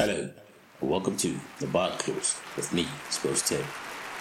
Hello, welcome to The Bar Close with me, Spurs Tim.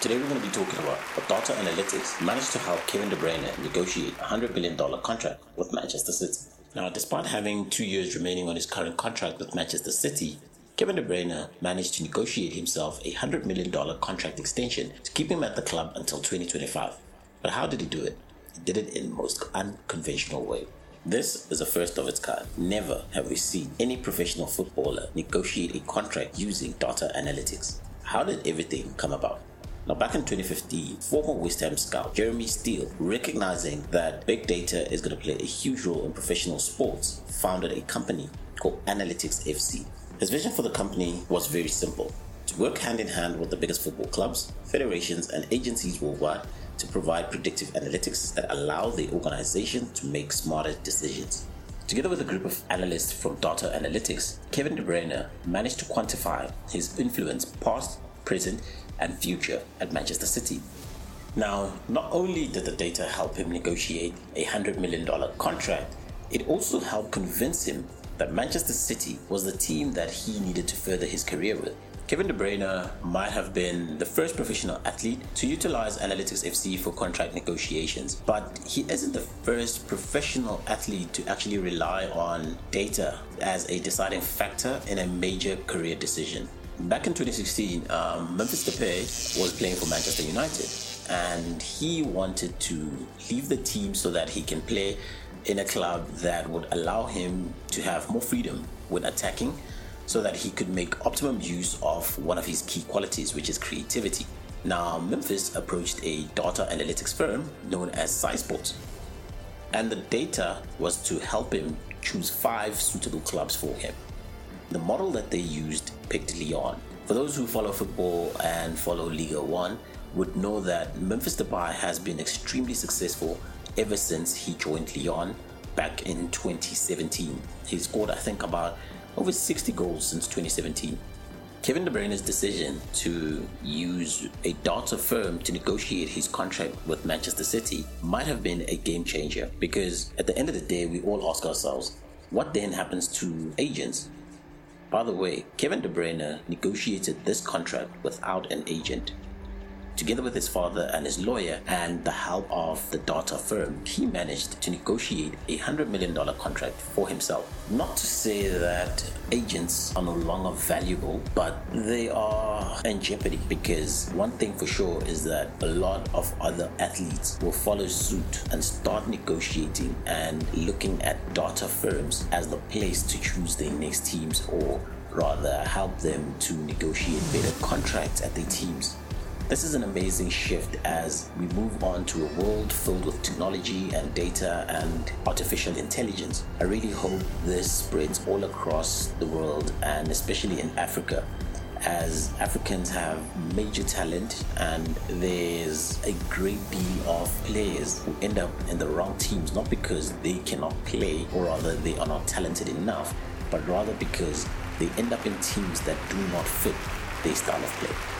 Today we're going to be talking about how data analytics managed to help Kevin De Bruyne negotiate a $100 million contract with Manchester City. Now, despite having two years remaining on his current contract with Manchester City, Kevin De Bruyne managed to negotiate himself a $100 million contract extension to keep him at the club until 2025. But how did he do it? He did it in the most unconventional way. This is a first of its kind. Never have we seen any professional footballer negotiate a contract using data analytics. How did everything come about? Now, back in 2015, former West Ham scout Jeremy Steele, recognizing that big data is going to play a huge role in professional sports, founded a company called Analytics FC. His vision for the company was very simple to work hand in hand with the biggest football clubs, federations, and agencies worldwide to provide predictive analytics that allow the organization to make smarter decisions. Together with a group of analysts from data analytics, Kevin De Bruyne managed to quantify his influence past, present, and future at Manchester City. Now, not only did the data help him negotiate a $100 million contract, it also helped convince him that Manchester City was the team that he needed to further his career with. Kevin De Bruyne might have been the first professional athlete to utilize Analytics FC for contract negotiations, but he isn't the first professional athlete to actually rely on data as a deciding factor in a major career decision. Back in 2016, um, Memphis Depay was playing for Manchester United, and he wanted to leave the team so that he can play in a club that would allow him to have more freedom with attacking so that he could make optimum use of one of his key qualities, which is creativity. Now, Memphis approached a data analytics firm known as SciSports, and the data was to help him choose five suitable clubs for him. The model that they used picked Lyon. For those who follow football and follow Liga 1, would know that Memphis Depay has been extremely successful ever since he joined Lyon back in 2017. He scored, I think, about over 60 goals since 2017. Kevin De Bruyne's decision to use a data firm to negotiate his contract with Manchester City might have been a game changer because at the end of the day, we all ask ourselves, what then happens to agents? By the way, Kevin De Bruyne negotiated this contract without an agent. Together with his father and his lawyer and the help of the data firm, he managed to negotiate a $100 million contract for himself. Not to say that agents are no longer valuable, but they are in jeopardy because one thing for sure is that a lot of other athletes will follow suit and start negotiating and looking at data firms as the place to choose their next teams or rather help them to negotiate better contracts at their teams. This is an amazing shift as we move on to a world filled with technology and data and artificial intelligence. I really hope this spreads all across the world and especially in Africa as Africans have major talent and there's a great deal of players who end up in the wrong teams not because they cannot play or rather they are not talented enough but rather because they end up in teams that do not fit their style of play.